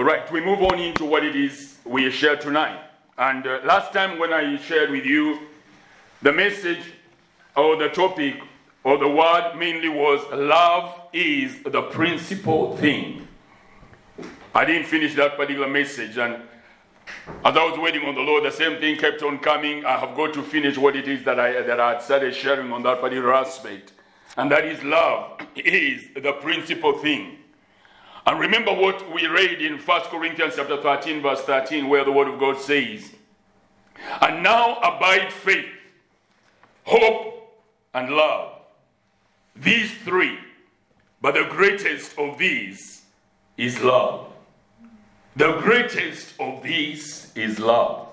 All right, we move on into what it is we share tonight. And uh, last time when I shared with you, the message or the topic or the word mainly was love is the principal thing. I didn't finish that particular message, and as I was waiting on the Lord, the same thing kept on coming. I have got to finish what it is that I that I had started sharing on that particular aspect, and that is love is the principal thing. And remember what we read in 1 Corinthians chapter 13, verse 13, where the word of God says, And now abide faith, hope, and love. These three, but the greatest of these is love. The greatest of these is love.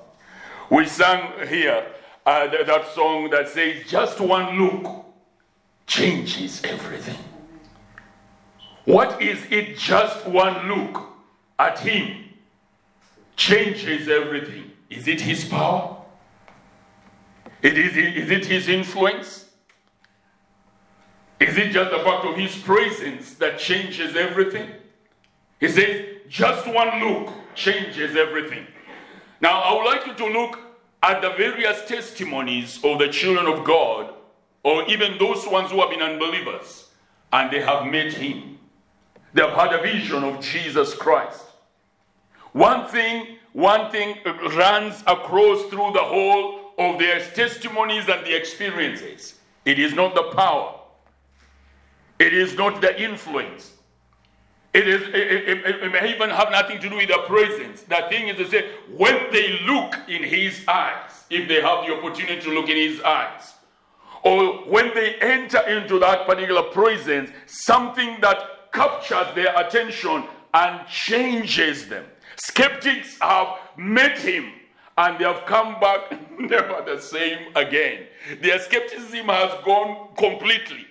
We sang here uh, that song that says, Just one look changes everything. What is it? Just one look at him changes everything. Is it his power? It is, is it his influence? Is it just the fact of his presence that changes everything? He says, just one look changes everything. Now, I would like you to look at the various testimonies of the children of God, or even those ones who have been unbelievers, and they have met him. They have had a vision of Jesus Christ. One thing, one thing runs across through the whole of their testimonies and the experiences. It is not the power. It is not the influence. It is it, it, it may even have nothing to do with the presence. The thing is to say, when they look in his eyes, if they have the opportunity to look in his eyes, or when they enter into that particular presence, something that captures their attention and changes them. Skeptics have met him and they have come back never the same again. Their skepticism has gone completely.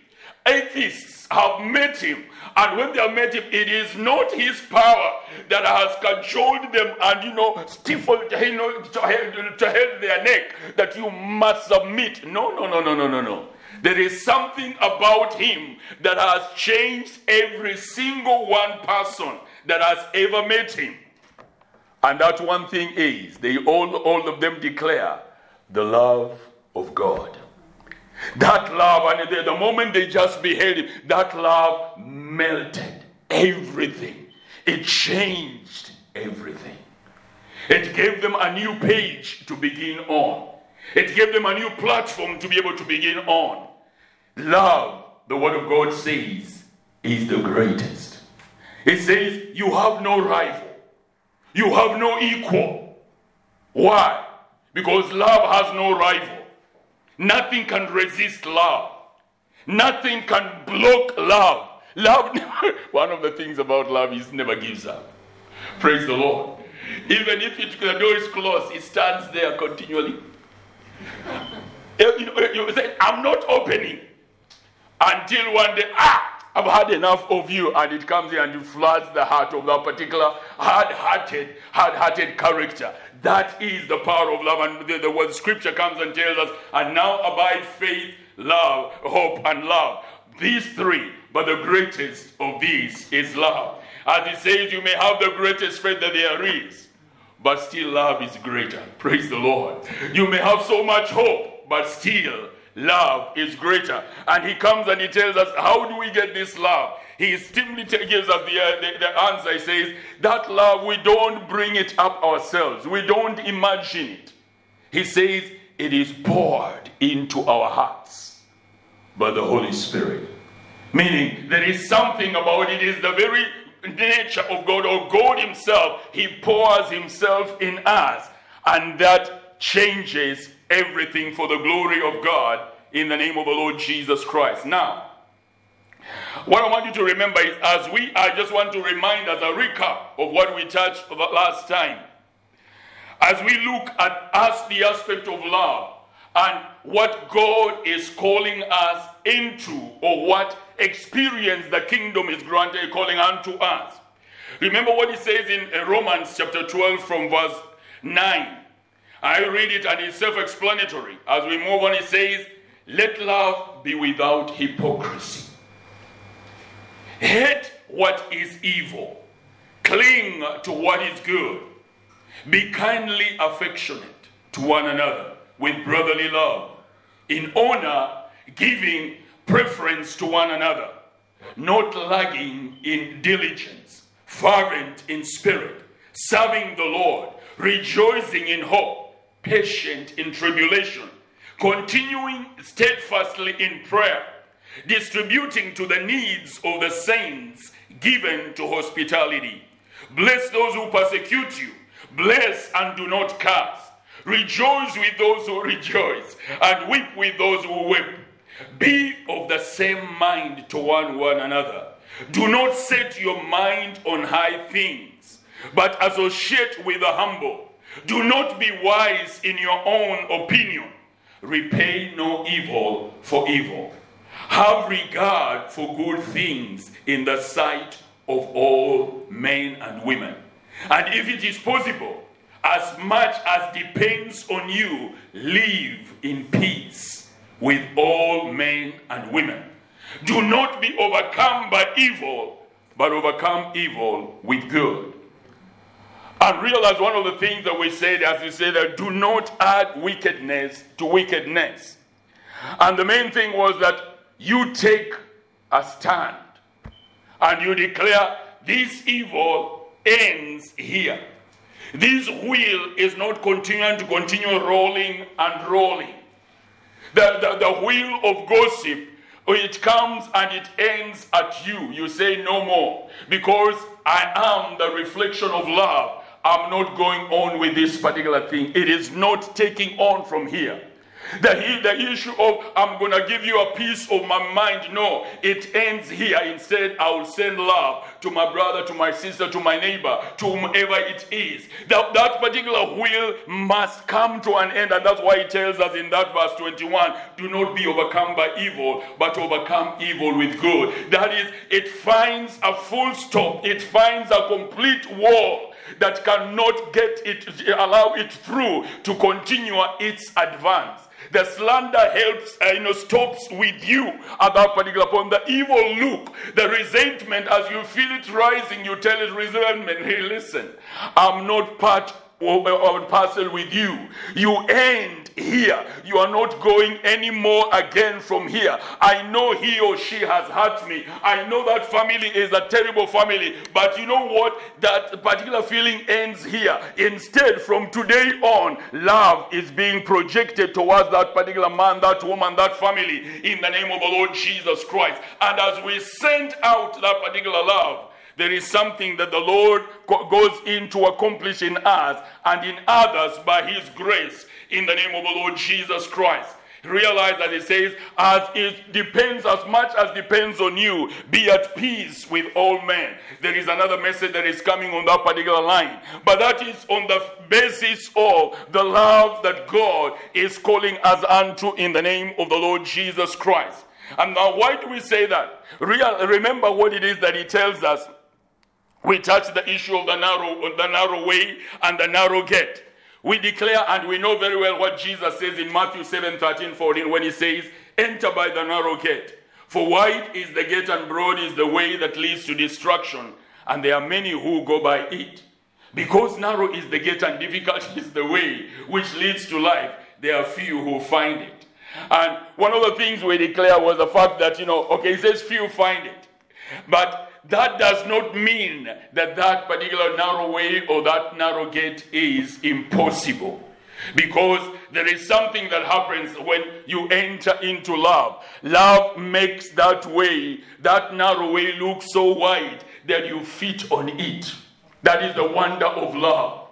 Atheists have met him, and when they have met him, it is not his power that has controlled them and you know stifled you know, to, hold, to hold their neck that you must submit. No, no, no, no, no, no, no. There is something about him that has changed every single one person that has ever met him. And that one thing is, they all, all of them declare the love of God. That love, and the, moment they just beheld him, that love melted everything. It changed everything. It gave them a new page to begin on. It gave them a new platform to be able to begin on. Love, the Word of God says, is the greatest. It says, You have no rival, you have no equal. Why? Because love has no rival. Nothing can resist love, nothing can block love. Love, one of the things about love is never gives up. Praise the Lord. Even if it, the door is closed, it stands there continually. You, know, you say, I'm not opening until one day, ah, I've had enough of you, and it comes in and it floods the heart of that particular hard-hearted, hard-hearted character. That is the power of love, and the, the word Scripture comes and tells us, and now abide faith, love, hope, and love. These three, but the greatest of these is love. As he says, you may have the greatest faith that there is, but still love is greater. Praise the Lord. You may have so much hope, but still love is greater. And he comes and he tells us, How do we get this love? He simply gives us the, uh, the, the, answer. He says, That love, we don't bring it up ourselves, we don't imagine it. He says, It is poured into our hearts by the Holy Spirit. Meaning, there is something about it, is the very nature of God, or God Himself. He pours Himself in us, and that changes everything for the glory of God in the name of the Lord Jesus Christ. Now, what I want you to remember is as we, I just want to remind as a recap of what we touched last time. As we look at us, the aspect of love, and what God is calling us into, or what experience the kingdom is granted, calling unto us. Remember what he says in uh, Romans chapter 12 from verse 9. I read it and it's self explanatory. As we move on, it says, Let love be without hypocrisy. Hate what is evil, Cling to what is good. Be kindly affectionate to one another with brotherly love, in honor, giving preference to one another, not lagging in diligence, fervent in spirit, serving the Lord, rejoicing in hope, patient in tribulation, continuing steadfastly in prayer, distributing to the needs of the saints, given to hospitality. Bless those who persecute you, bless and do not curse. Rejoice with those who rejoice, and weep with those who weep. Be of the same mind toward one another. Do not set your mind on high things, but associate with the humble. Do not be wise in your own opinion. Repay no evil for evil. Have regard for good things in the sight of all men and women. And if it is possible, as much as depends on you, live in peace with all men and women. Do not be overcome by evil, but overcome evil with good. And realize one of the things that we said, as we said, that do not add wickedness to wickedness. And the main thing was that you take a stand and you declare this evil ends here. This wheel is not continuing to continue rolling and rolling. The, the, the wheel of gossip, it comes and it ends at you. You say no more because I am the reflection of love. I'm not going on with this particular thing. It is not taking on from here. The, the issue of I'm going to give you a piece of my mind, no, it ends here. Instead, I will send love to my brother, to my sister, to my neighbor, to whomever it is. That, that particular will must come to an end, and that's why he tells us in that verse 21 do not be overcome by evil, but overcome evil with good. That is, it finds a full stop, it finds a complete wall that cannot get it, allow it through to continue its advance. The slander helps, uh, you know, stops with you at that particular point. The evil look, the resentment, as you feel it rising, you tell it resentment, hey, listen, I'm not part or parcel with you. You end here. You are not going anymore again from here. I know he or she has hurt me. I know that family is a terrible family. But you know what? That particular feeling ends here. Instead, from today on, love is being projected towards that particular man, that woman, that family in the name of the Lord Jesus Christ. And as we send out that particular love, there is something that the Lord goes in to accomplish in us and in others by His grace in the name of the Lord Jesus Christ. Realize that it says, as it depends, as much as depends on you, be at peace with all men. There is another message that is coming on that particular line, but that is on the basis of the love that God is calling us unto in the name of the Lord Jesus Christ. And now, why do we say that? Real, remember what it is that He tells us we touch the issue of the narrow, the narrow way and the narrow gate. We declare and we know very well what Jesus says in Matthew 7 13, 14 when he says, Enter by the narrow gate. For wide is the gate and broad is the way that leads to destruction, and there are many who go by it. Because narrow is the gate and difficult is the way which leads to life, there are few who find it. And one of the things we declare was the fact that, you know, okay, it says few find it. But that does not mean that that particular narrow way or that narrow gate is impossible. Because there is something that happens when you enter into love. Love makes that way, that narrow way, look so wide that you fit on it. That is the wonder of love.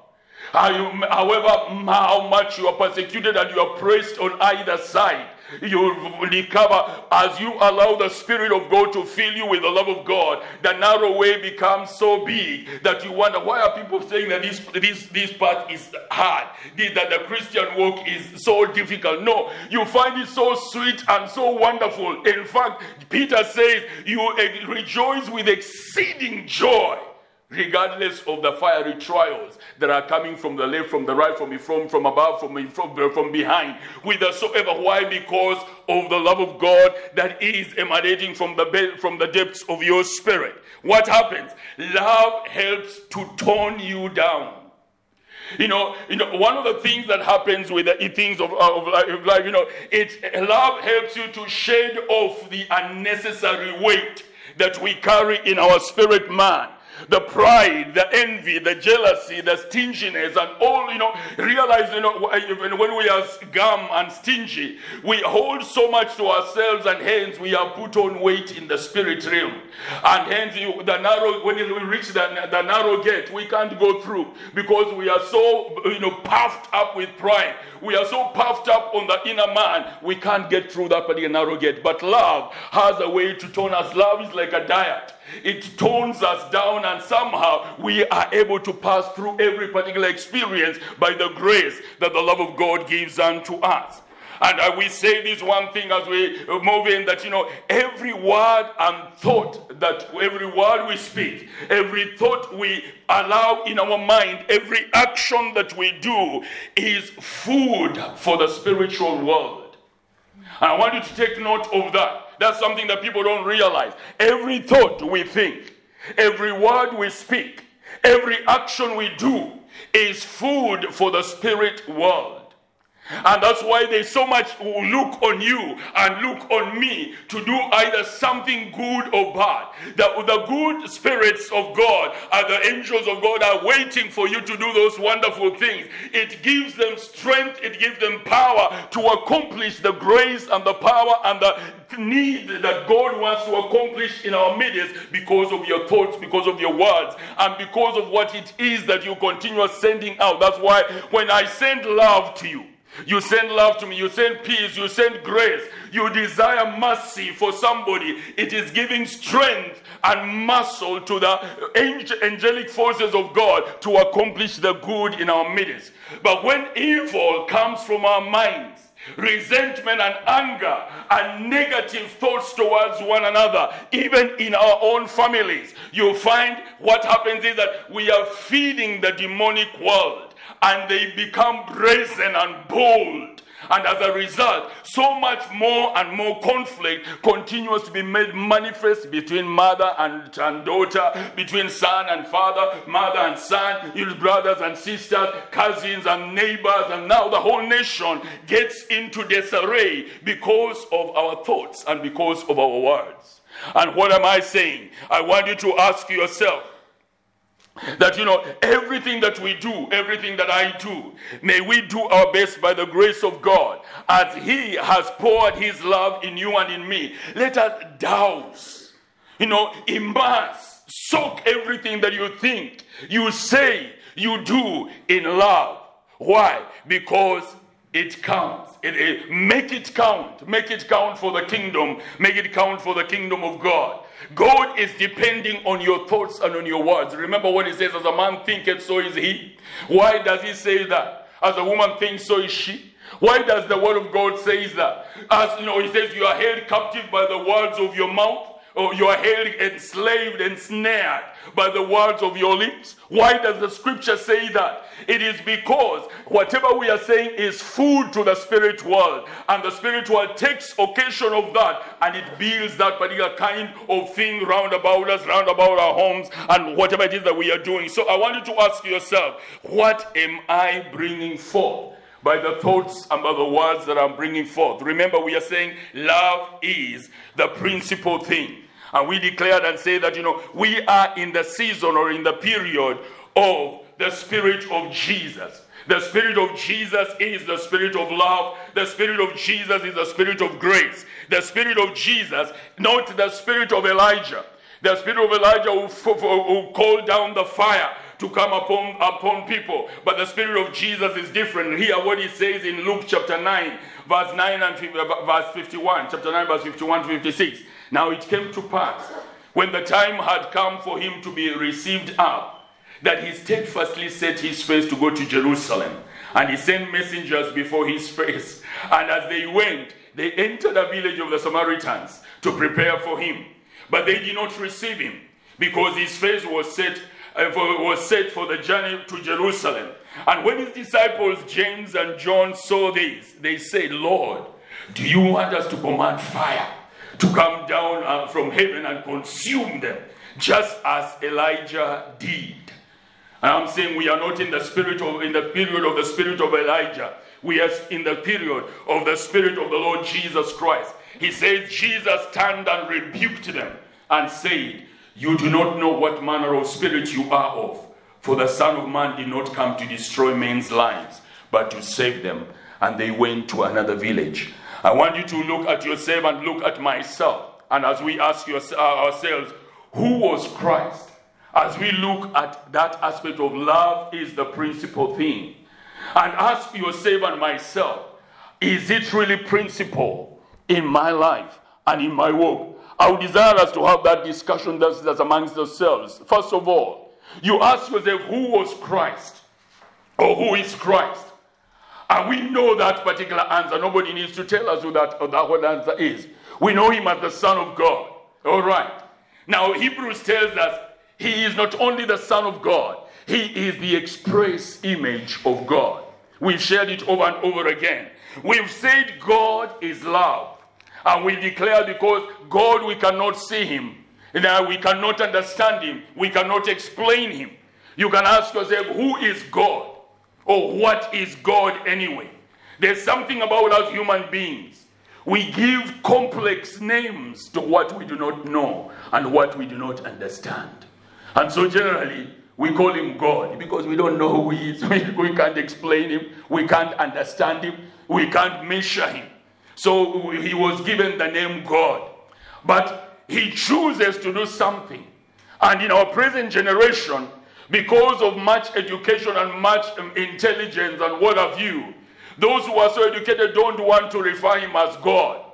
However, how much you are persecuted and you are pressed on either side, you recover as you allow the Spirit of God to fill you with the love of God. The narrow way becomes so big that you wonder why are people saying that this this this part is hard, that the Christian walk is so difficult. No, you find it so sweet and so wonderful. In fact, Peter says you rejoice with exceeding joy regardless of the fiery trials that are coming from the left, from the right, from from, from above, from, from, from behind, whithersoever. Why? Because of the love of God that is emanating from the, from the depths of your spirit. What happens? Love helps to tone you down. You know, you know, one of the things that happens with the things of, of, of life, you know, it love helps you to shed off the unnecessary weight that we carry in our spirit man the pride, the envy, the jealousy, the stinginess, and all, you know, realize, you know, when we are gum and stingy, we hold so much to ourselves, and hence we are put on weight in the spirit realm. And hence, you, the narrow, when we reach the, the narrow gate, we can't go through because we are so, you know, puffed up with pride. We are so puffed up on the inner man, we can't get through that particular narrow gate. But love has a way to turn us. Love is like a diet it tones us down, and somehow we are able to pass through every particular experience by the grace that the love of God gives unto us. And uh, we say this one thing as we move in that, you know, every word and thought that every word we speak, every thought we allow in our mind, every action that we do is food for the spiritual world. And I want you to take note of that. That's something that people don't realize. Every thought we think, every word we speak, every action we do is food for the spirit world. And that's why they so much look on you and look on me to do either something good or bad. The, the good spirits of God and the angels of God are waiting for you to do those wonderful things. It gives them strength, it gives them power to accomplish the grace and the power and the need that God wants to accomplish in our midst because of your thoughts, because of your words, and because of what it is that you continue sending out. That's why when I send love to you, you send love to me. You send peace. You send grace. You desire mercy for somebody. It is giving strength and muscle to the angelic forces of God to accomplish the good in our midst. But when evil comes from our minds, resentment and anger and negative thoughts towards one another, even in our own families, you find what happens is that we are feeding the demonic world and they become brazen and bold. And as a result, so much more and more conflict continues to be made manifest between mother and, and daughter, between son and father, mother and son, brothers and sisters, cousins and neighbors. And now the whole nation gets into disarray because of our thoughts and because of our words. And what am I saying? I want you to ask yourself that you know, everything that we do, everything that I do, may we do our best by the grace of God as He has poured His love in you and in me. Let us douse, you know, immerse, soak everything that you think, you say, you do in love. Why? Because it counts. It, it, make it count. Make it count for the kingdom. Make it count for the kingdom of God. God is depending on your thoughts and on your words. Remember what he says, as a man thinketh, so is he. Why does he say that? As a woman thinks, so is she. Why does the word of God say that? As you know, he says, you are held captive by the words of your mouth. Oh, you are held enslaved and snared by the words of your lips. Why does the scripture say that? It is because whatever we are saying is food to the spirit world, and the spirit world takes occasion of that and it builds that particular kind of thing round about us, round about our homes, and whatever it is that we are doing. So I want you to ask yourself, what am I bringing forth? By the thoughts and by the words that I'm bringing forth. Remember, we are saying love is the principal thing. And we declared and say that, you know, we are in the season or in the period of the Spirit of Jesus. The Spirit of Jesus is the Spirit of love. The Spirit of Jesus is the Spirit of grace. The Spirit of Jesus, not the Spirit of Elijah. The Spirit of Elijah who, who called down the fire to come upon, upon people. But the Spirit of Jesus is different. Hear what he says in Luke chapter 9, verse 9 and verse 51. Chapter 9, verse 51 to 56. Now it came to pass, when the time had come for him to be received up, that he steadfastly set his face to go to Jerusalem. And he sent messengers before his face. And as they went, they entered a village of the Samaritans to prepare for him. But they did not receive him, because his face was set uh, was set for the journey to Jerusalem. And when his disciples, James and John, saw this, they said, Lord, do you want us to command fire to come down uh, from heaven and consume them, just as Elijah did? And I'm saying we are not in the spirit of in the period of the spirit of Elijah. We are in the period of the spirit of the Lord Jesus Christ. He says Jesus turned and rebuked them and said, You do not know what manner of spirit you are of. For the Son of Man did not come to destroy men's lives, but to save them. And they went to another village. I want you to look at yourself and look at myself. And as we ask uh, ourselves, who was Christ? As we look at that aspect of love, is the principal thing. And ask yourself and myself, is it really principle in my life and in my walk? I would desire us to have that discussion that's, that's amongst ourselves. First of all, you ask yourself, who was Christ? Or who is Christ? And we know that particular answer. Nobody needs to tell us who that, or that what answer is. We know him as the Son of God. All right. Now, Hebrews tells us he is not only the Son of God, he is the express image of God. We've shared it over and over again. We've said God is love. And we declare because God, we cannot see him. We cannot understand him, we cannot explain him. You can ask yourself, who is God? Or what is God anyway? There's something about us human beings. We give complex names to what we do not know and what we do not understand. And so generally, we call him God because we don't know who he is. We can't explain him. We can't understand him. We can't measure him. So he was given the name God. But he chooses to do something. And in our present generation, because of much education and much um, intelligence and what have you, those who are so educated don't want to refer him as God.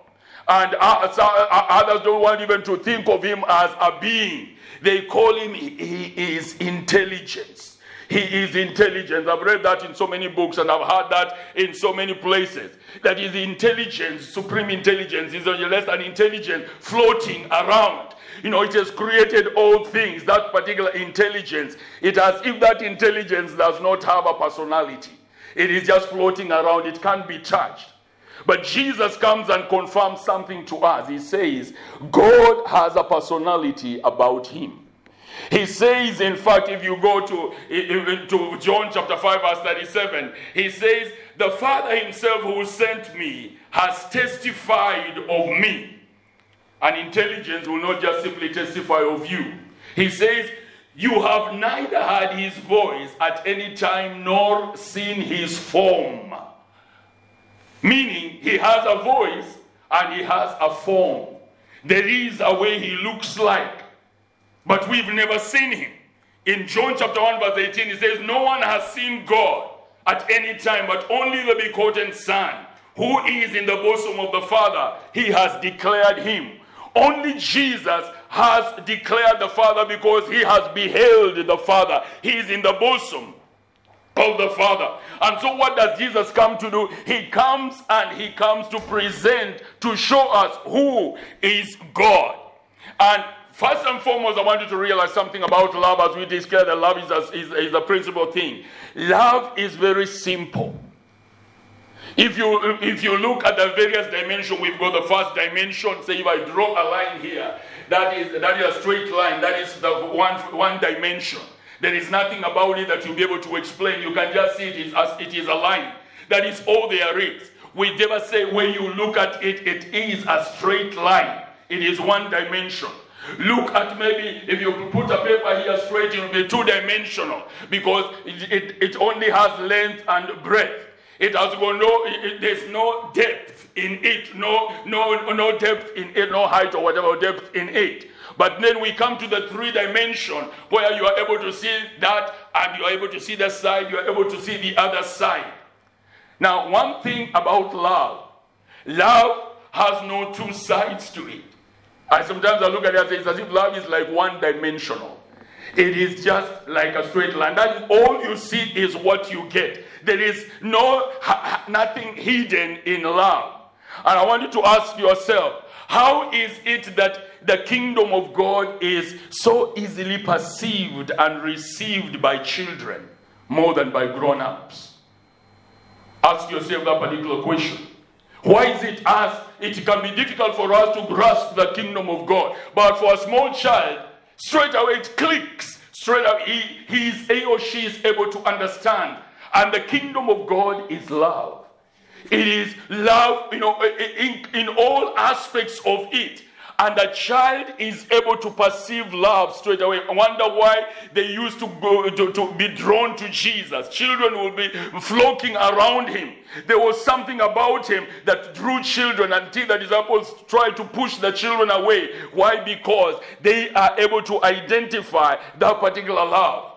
And uh, uh, others don't want even to think of him as a being. They call him, he is intelligence. He is intelligence. I've read that in so many books and I've heard that in so many places. That is intelligence, supreme intelligence, is less an intelligence floating around. You know, it has created all things, that particular intelligence. It has, if that intelligence does not have a personality, it is just floating around, it can't be touched. But Jesus comes and confirms something to us. He says, God has a personality about him. He says, in fact, if you go to, to John chapter 5, verse 37, he says, The Father himself who sent me has testified of me. And intelligence will not just simply testify of you. He says, You have neither heard his voice at any time nor seen his form. Meaning, he has a voice and he has a form. There is a way he looks like but we've never seen him. In John chapter 1, verse 18, he says, No one has seen God at any time, but only the begotten Son, who is in the bosom of the Father. He has declared him. Only Jesus has declared the Father because he has beheld the Father. He is in the bosom of the Father. And so, what does Jesus come to do? He comes and he comes to present, to show us who is God. And First and foremost, I want you to realize something about love as we discuss that love is, a, is, is the principal thing. Love is very simple. If you if you look at the various dimensions, we've got the first dimension. Say if I draw a line here, that is that is a straight line. That is the one one dimension. There is nothing about it that you'll be able to explain. You can just see it as it is a line. That is all there is. We never say when you look at it, it is a straight line. It is one dimension. Look at maybe if you put a paper here straight, it will be two dimensional because it, it, it, only has length and breadth. It has got no, it, there's no depth in it, no, no, no depth in it, no height or whatever depth in it. But then we come to the three dimension where you are able to see that and you are able to see the side, you are able to see the other side. Now, one thing about love love has no two sides to it. I sometimes I look at it and say it's as if love is like one dimensional. It is just like a straight line. That all you see is what you get. There is no ha, nothing hidden in love. And I want you to ask yourself, how is it that the kingdom of God is so easily perceived and received by children more than by grown ups? Ask yourself that particular question. Why is it us? It can be difficult for us to grasp the kingdom of God. But for a small child, straight away it clicks. Straight away he, he, or she is able to understand. And the kingdom of God is love. It is love, you know, in, in all aspects of it and a child is able to perceive love straight away. I wonder why they used to go to, to be drawn to Jesus. Children will be flocking around him. There was something about him that drew children until the disciples tried to push the children away. Why? Because they are able to identify that particular love.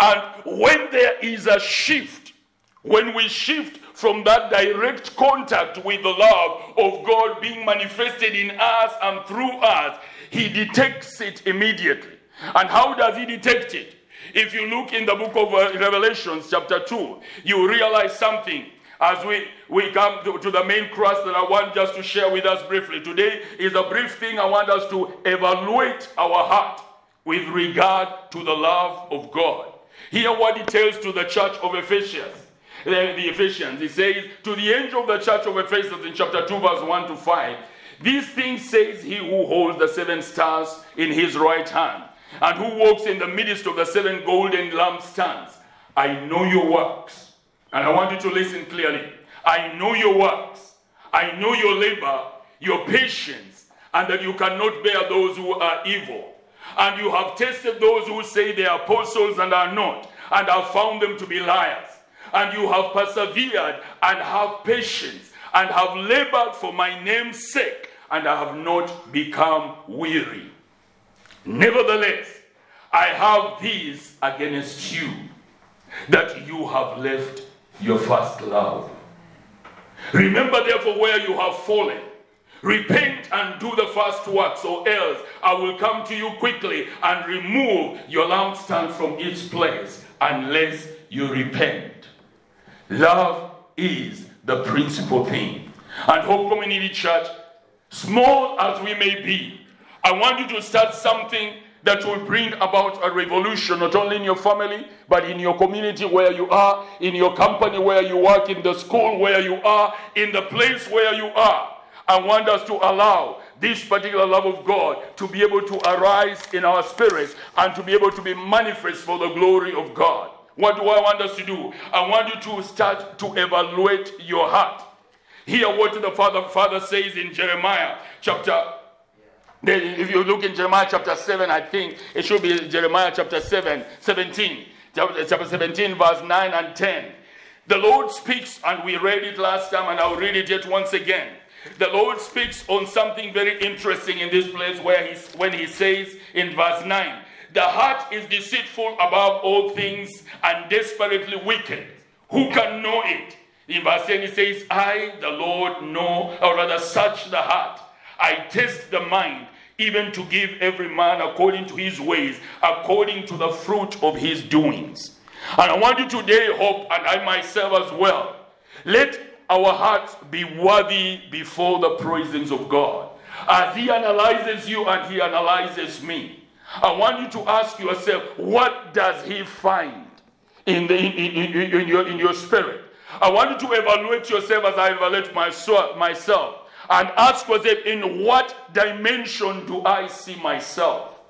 And when there is a shift, when we shift from that direct contact with the love of God being manifested in us and through us, he detects it immediately. And how does he detect it? If you look in the book of uh, Revelations, chapter 2, you realize something as we, we come to, to, the main cross that I want just to share with us briefly. Today is a brief thing I want us to evaluate our heart with regard to the love of God. Hear what he tells to the church of Ephesus the, the Ephesians. He says, To the angel of the church of Ephesus in chapter 2, verse 1 to 5, these things says he who holds the seven stars in his right hand, and who walks in the midst of the seven golden lampstands. I know your works. And I want you to listen clearly. I know your works. I know your labor, your patience, and that you cannot bear those who are evil. And you have tested those who say they are apostles and are not, and have found them to be liars and you have persevered and have patience and have labored for my name's sake and I have not become weary. Nevertheless, I have these against you that you have left your first love. Remember therefore where you have fallen. Repent and do the first works, or else I will come to you quickly and remove your lampstand from its place unless you repent. Love is the principal thing. And oh, Hope Community Church, small as we may be, I want you to start something that will bring about a revolution, not only in your family, but in your community where you are, in your company where you work, in the school where you are, in the place where you are. I want us to allow this particular love of God to be able to arise in our spirits and to be able to be manifest for the glory of God. What do I want us to do? I want you to start to evaluate your heart. Hear what the Father, Father says in Jeremiah chapter. If you look in Jeremiah chapter 7, I think it should be Jeremiah chapter 7, 17. Chapter 17, verse 9 and 10. The Lord speaks, and we read it last time, and I'll read it yet once again. The Lord speaks on something very interesting in this place where he's, when he says in verse 9, the heart is deceitful above all things and desperately wicked. Who can know it? In verse 10, he says, I, the Lord, know, or rather, search the heart. I test the mind, even to give every man according to his ways, according to the fruit of his doings. And I want you today, hope, and I myself as well, let our hearts be worthy before the presence of God. As He analyzes you and He analyzes me. I want you to ask yourself, what does he find in, the, in, in, in, your, in your spirit? I want you to evaluate yourself as I evaluate myself and ask yourself, in what dimension do I see myself?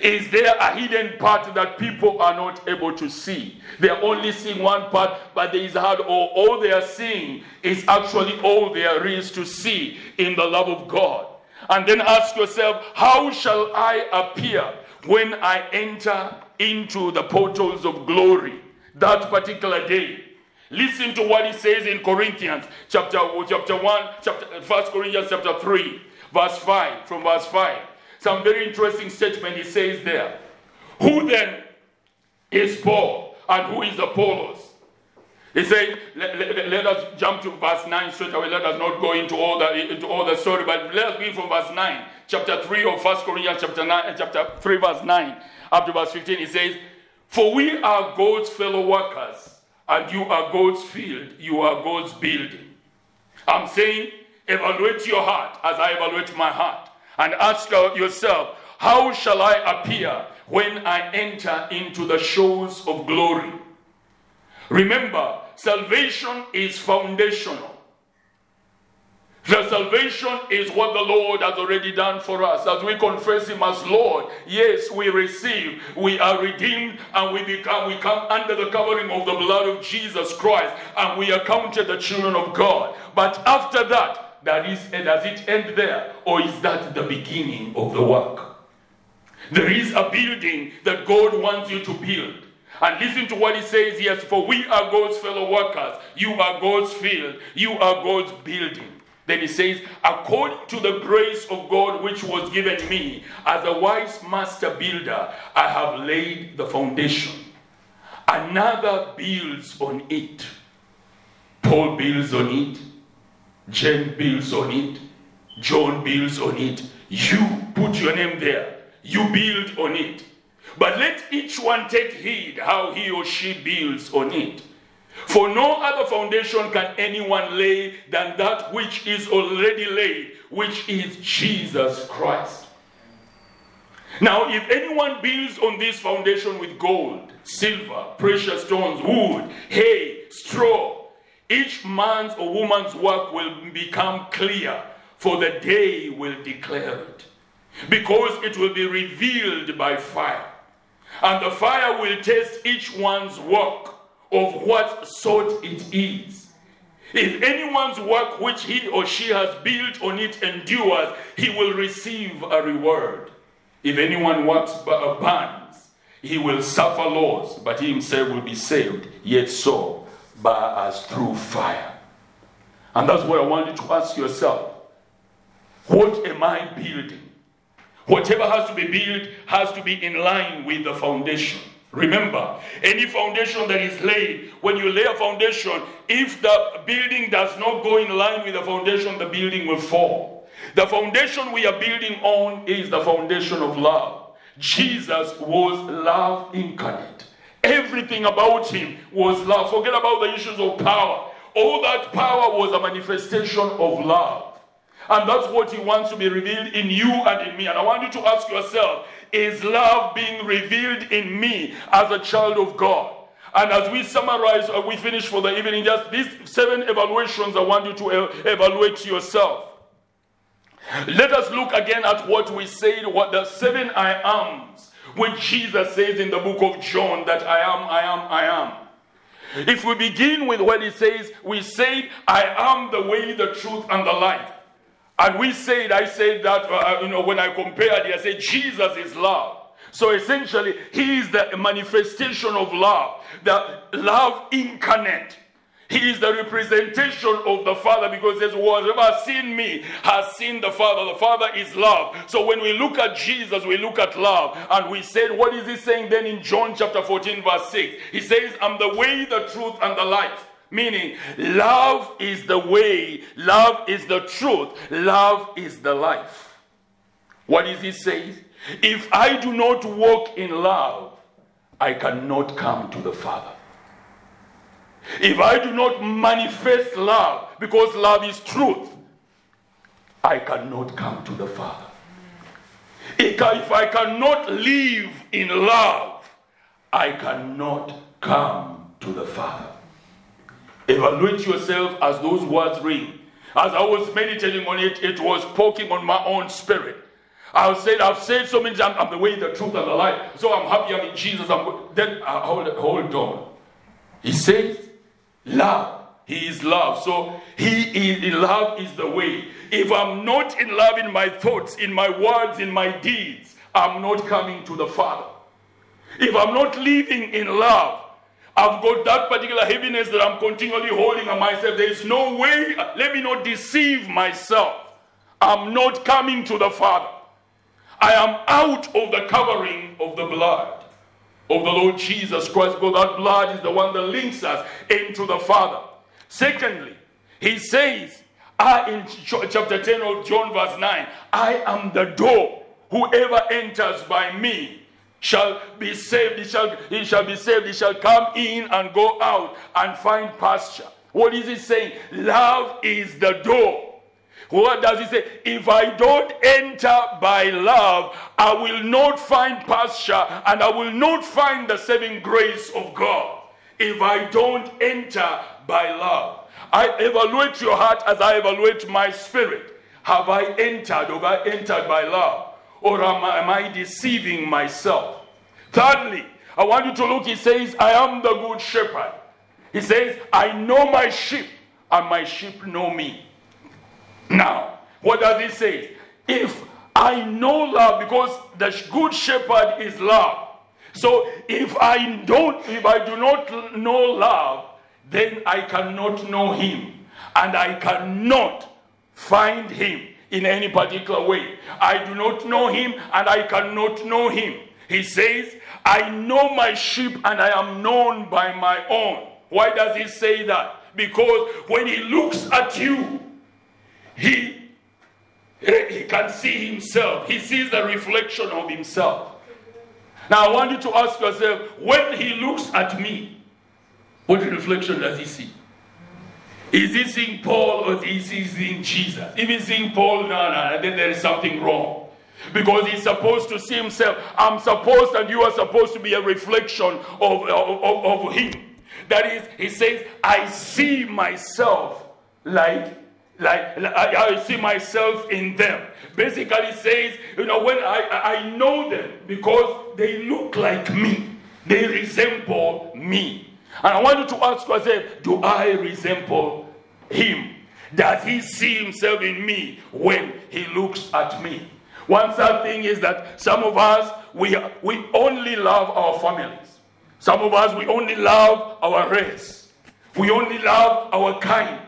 Is there a hidden part that people are not able to see? They're only seeing one part, but there is hard, or all they are seeing is actually all there is to see in the love of God. And then ask yourself, how shall I appear when I enter into the portals of glory that particular day? Listen to what he says in Corinthians chapter, chapter 1, chapter 1 Corinthians chapter 3, verse 5, from verse 5. Some very interesting statement he says there. Who then is Paul and who is Apollos? He said, let, let, let, us jump to verse 9 straight away. Let us not go into all the into all the story, but let us read from verse 9, chapter 3 of First Corinthians, chapter 9, uh, chapter 3, verse 9, up to verse 15. He says, For we are God's fellow workers, and you are God's field, you are God's building. I'm saying, evaluate your heart as I evaluate my heart. and ask yourself, How shall I appear when I enter into the shows of glory? Remember, salvation is foundational. The salvation is what the Lord has already done for us. As we confess Him as Lord, yes, we receive, we are redeemed, and we become we come under the covering of the blood of Jesus Christ, and we are counted the children of God. But after that, that is, does it end there, or is that the beginning of the work? There is a building that God wants you to build. And listen to what he says yes, for we are God's fellow workers. You are God's field. You are God's building. Then he says, according to the grace of God which was given me, as a wise master builder, I have laid the foundation. Another builds on it. Paul builds on it. Jen builds on it. John builds on it. You put your name there. You build on it. But let each one take heed how he or she builds on it. For no other foundation can anyone lay than that which is already laid, which is Jesus Christ. Now, if anyone builds on this foundation with gold, silver, precious stones, wood, hay, straw, each man's or woman's work will become clear, for the day will declare it. Because it will be revealed by fire. And the fire will test each one's work of what sort it is. If anyone's work which he or she has built on it endures, he will receive a reward. If anyone works uh, burns, he will suffer loss, but he himself will be saved, yet so by as through fire. And that's what I want you to ask yourself. What am I building? Whatever has to be built has to be in line with the foundation. Remember, any foundation that is laid, when you lay a foundation, if the building does not go in line with the foundation, the building will fall. The foundation we are building on is the foundation of love. Jesus was love incarnate. Everything about him was love. Forget about the issues of power. All that power was a manifestation of love. And that's what he wants to be revealed in you and in me. And I want you to ask yourself is love being revealed in me as a child of God? And as we summarize, uh, we finish for the evening, just these seven evaluations I want you to evaluate yourself. Let us look again at what we said, what the seven I ams, when Jesus says in the book of John that I am, I am, I am. If we begin with what he says, we say, I am the way, the truth, and the life. And we said, I said that, uh, uh, you know, when I compared it, I said, Jesus is love. So essentially, he is the manifestation of love, the love incarnate. He is the representation of the Father because says, Whoever has seen me has seen the Father. The Father is love. So when we look at Jesus, we look at love. And we said, What is he saying then in John chapter 14, verse 6? He says, I'm the way, the truth, and the life. Meaning, love is the way, love is the truth, love is the life. What is he saying? If I do not walk in love, I cannot come to the Father. If I do not manifest love, because love is truth, I cannot come to the Father. If I cannot live in love, I cannot come to the Father. Evaluate yourself as those words ring. As I was meditating on it, it was poking on my own spirit. I've said, I've said so many times, I'm the way, the truth, and the life. So I'm happy I'm in Jesus. I'm then uh, hold, hold on. He says, love. He is love. So he is love is the way. If I'm not in love in my thoughts, in my words, in my deeds, I'm not coming to the Father. If I'm not living in love, I've got that particular heaviness that I'm continually holding on myself. There is no way, let me not deceive myself. I'm not coming to the Father. I am out of the covering of the blood of the Lord Jesus Christ, because that blood is the one that links us into the Father. Secondly, he says, I in chapter 10 of John, verse 9, I am the door. Whoever enters by me shall be saved, he shall, he shall be saved, he shall come in and go out and find pasture. What is he saying? Love is the door. What does he say? If I don't enter by love, I will not find pasture and I will not find the saving grace of God. If I don't enter by love, I evaluate your heart as I evaluate my spirit. Have I entered have I entered by love? Or am I, am I deceiving myself? Thirdly, I want you to look, he says, I am the good shepherd. He says, I know my sheep, and my sheep know me. Now, what does he say? If I know love, because the good shepherd is love. So if I don't, if I do not know love, then I cannot know him. And I cannot find him in any particular way. I do not know him and I cannot know him. He says, I know my sheep and I am known by my own. Why does he say that? Because when he looks at you, he, he can see himself. He sees the reflection of himself. Now, I want you to ask yourself when he looks at me, what reflection does he see? Is he seeing Paul or is he seeing Jesus? If he's seeing Paul, no, no, then there is something wrong. Because he's supposed to see himself. I'm supposed, and you are supposed to be a reflection of, of, of him. That is, he says, I see myself like like, I, I, see myself in them. Basically, says, you know, when I, I know them because they look like me, they resemble me. And I want you to ask yourself, do I resemble him? Does he see himself in me when he looks at me? One sad thing is that some of us, we, we only love our families. Some of us, we only love our race. We only love our kind.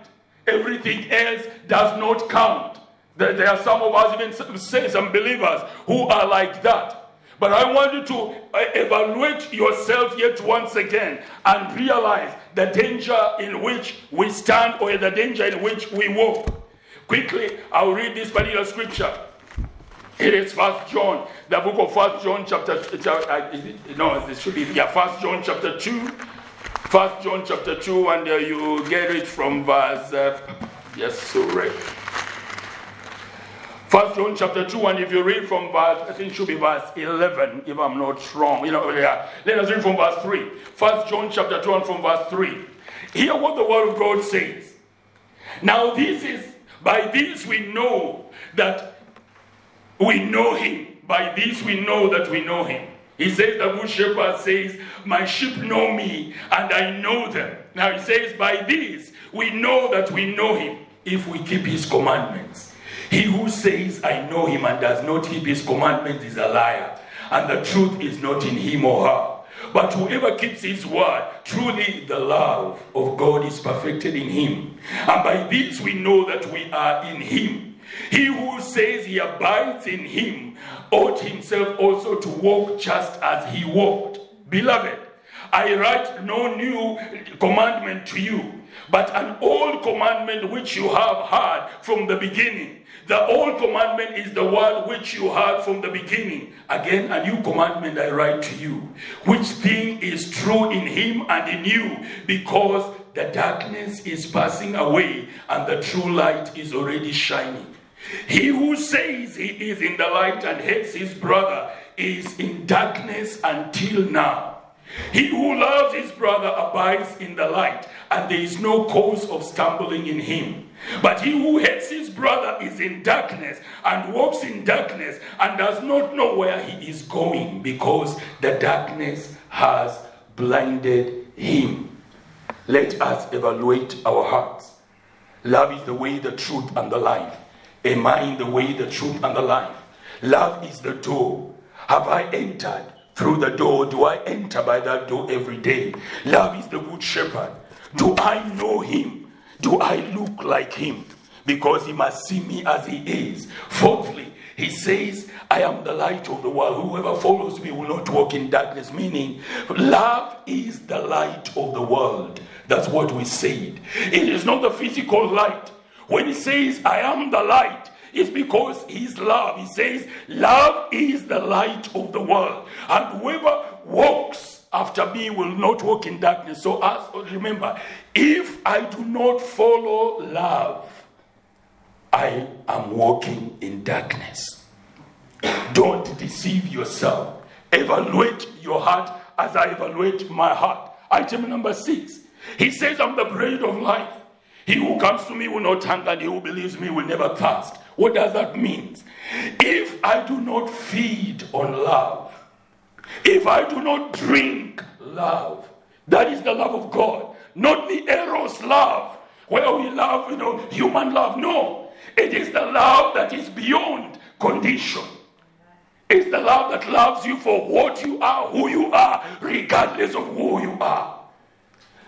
Everything else does not count. There are some of us, even say some believers, who are like that. But I want you to uh, evaluate yourself yet once again and realize the danger in which we stand or the danger in which we walk. Quickly, I'll read this particular scripture. It is First John, the book of First John, chapter. Uh, no, it should be yeah, First John, chapter two. First John, chapter two, and uh, you get it from verse. Uh, yes, so right. First John chapter 2, and if you read from verse, I think it should be verse 11, if I'm not wrong. You know, yeah. Let us read from verse 3. First John chapter 2 and from verse 3. Hear what the word of God says. Now, this is by this we know that we know him. By this we know that we know him. He says, the good shepherd says, My sheep know me, and I know them. Now he says, By this we know that we know him if we keep his commandments. He who says, I know him and does not keep his commandments is a liar, and the truth is not in him or her. But whoever keeps his word, truly the love of God is perfected in him. And by this we know that we are in him. He who says he abides in him ought himself also to walk just as he walked. Beloved, I write no new commandment to you, but an old commandment which you have heard from the beginning. The old commandment is the word which you heard from the beginning. Again, a new commandment I write to you, which thing is true in him and in you, because the darkness is passing away and the true light is already shining. He who says he is in the light and hates his brother is in darkness until now. He who loves his brother abides in the light, and there is no cause of stumbling in him. But he who hates his brother is in darkness and walks in darkness and does not know where he is going because the darkness has blinded him. Let us evaluate our hearts. Love is the way, the truth, and the life. Am I in the way, the truth, and the life? Love is the door. Have I entered through the door? Do I enter by that door every day? Love is the good shepherd. Do I know him? Do I look like him? Because he must see me as he is. Fourthly, he says, I am the light of the world. Whoever follows me will not walk in darkness. Meaning, love is the light of the world. That's what we said. It is not the physical light. When he says, I am the light, it's because he's love. He says, Love is the light of the world. And whoever walks after me will not walk in darkness. So as remember, if I do not follow love, I am walking in darkness. Don't deceive yourself. Evaluate your heart as I evaluate my heart. Item number six. He says, I'm the bread of life. He who comes to me will not hunger, and he who believes me will never thirst. What does that mean? If I do not feed on love, if I do not drink love, that is the love of God, not the eros love, where we love, you know, human love. No, it is the love that is beyond condition. It's the love that loves you for what you are, who you are, regardless of who you are.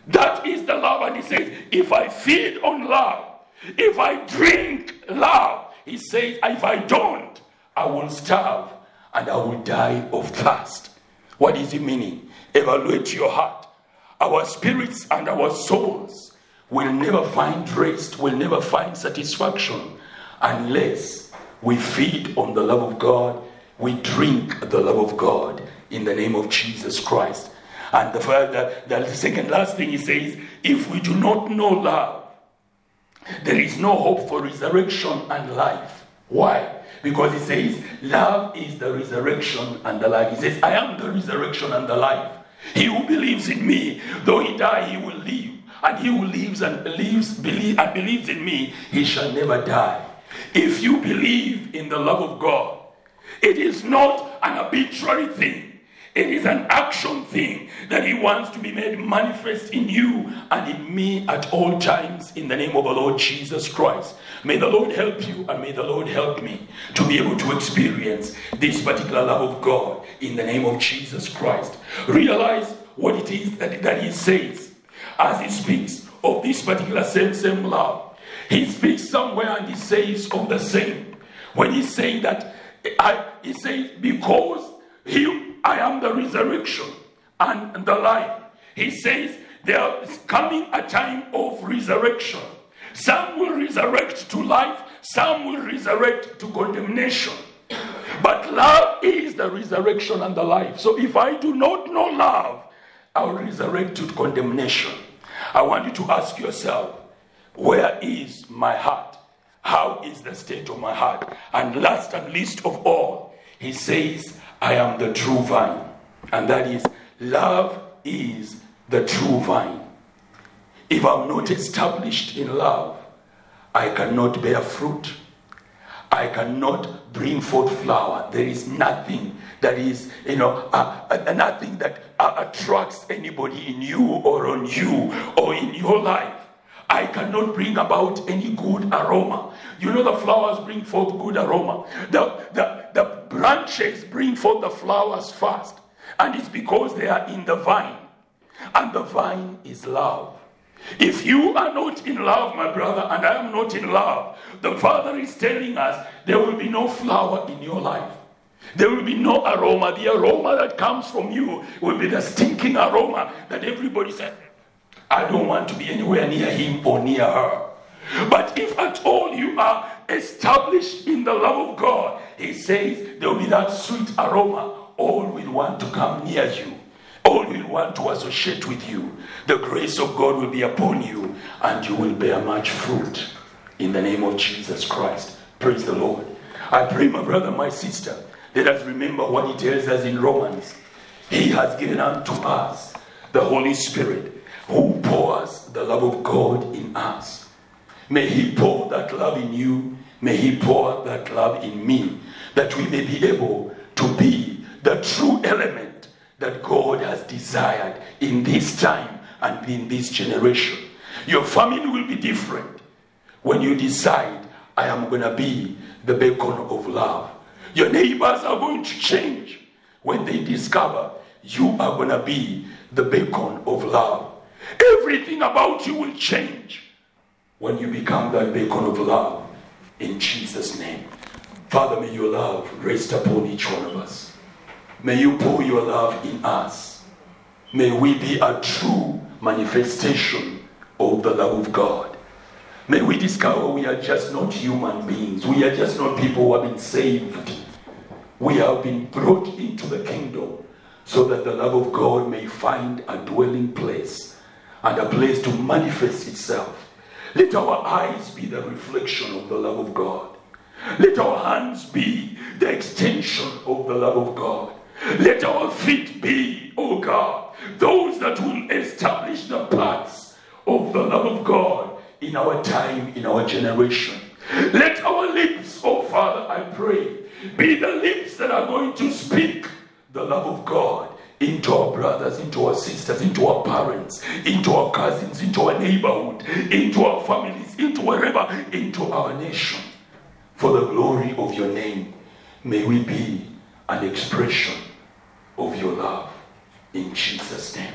That is the love. And he says, if I feed on love, if I drink love, he says, if I don't, I will starve and I will die of thirst. What is he meaning? Evaluate your heart. Our spirits and our souls will never find rest, will never find satisfaction unless we feed on the love of God we drink the love of God in the name of Jesus Christ. And the, the, the second last thing he says if we do not know love, there is no hope for resurrection and life. Why? Because he says, Love is the resurrection and the life. He says, I am the resurrection and the life. He who believes in me, though he die, he will live. And he who lives and believes, believe, and believes in me, he shall never die. If you believe in the love of God, it is not an arbitrary thing. It is an action thing that He wants to be made manifest in you and in me at all times in the name of the Lord Jesus Christ. May the Lord help you and may the Lord help me to be able to experience this particular love of God in the name of Jesus Christ. Realize what it is that, that He says as He speaks of this particular same, same love. He speaks somewhere and He says of the same. When He's saying that I, he says, because he, I am the resurrection and the life. He says, there is coming a time of resurrection. Some will resurrect to life, some will resurrect to condemnation. But love is the resurrection and the life. So if I do not know love, I will resurrect to condemnation. I want you to ask yourself, where is my heart? How is the state of my heart? And last and least of all, he says, I am the true vine. And that is, love is the true vine. If I'm not established in love, I cannot bear fruit. I cannot bring forth flower. There is nothing that is, you know, uh, uh, nothing that uh, attracts anybody in you or on you or in your life I cannot bring about any good aroma. You know, the flowers bring forth good aroma. The, the, branches bring forth the flowers first. And it's because they are in the vine. And the vine is love. If you are not in love, my brother, and I am not in love, the Father is telling us there will be no flower in your life. There will be no aroma. The aroma that comes from you will be the stinking aroma that everybody said, I don't want to be anywhere near him or near her. But if at all you are established in the love of God, he says there will be that sweet aroma. All will want to come near you. All will want to associate with you. The grace of God will be upon you, and you will bear much fruit in the name of Jesus Christ. Praise the Lord. I pray, my brother, my sister, let us remember what he tells us in Romans. He has given unto us the Holy Spirit who pours the love of God in us. May He pour that love in you. May He pour that love in me, that we may be able to be the true element that God has desired in this time and in this generation. Your family will be different when you decide, I am going to be the beacon of love. Your neighbors are going to change when they discover you are going to be the beacon of love. Everything about you will change when you become that beacon of love in Jesus' name. Father, may your love rest upon each one of us. May you pour your love in us. May we be a true manifestation of the love of God. May we discover we are just not human beings. We are just not people who have been saved. We have been brought into the kingdom so that the love of God may find a dwelling place and a place to manifest itself. Let our eyes be the reflection of the love of God. Let our hands be the extension of the love of God. Let our feet be, oh God, those that will establish the paths of the love of God in our time, in our generation. Let our lips, oh Father, I pray, be the lips that are going to speak the love of God into our brothers, into our sisters, into our parents, into our cousins, into our neighborhood, into our families, into wherever, into our nation. For the glory of your name, may we be an expression of your love. In Jesus' name.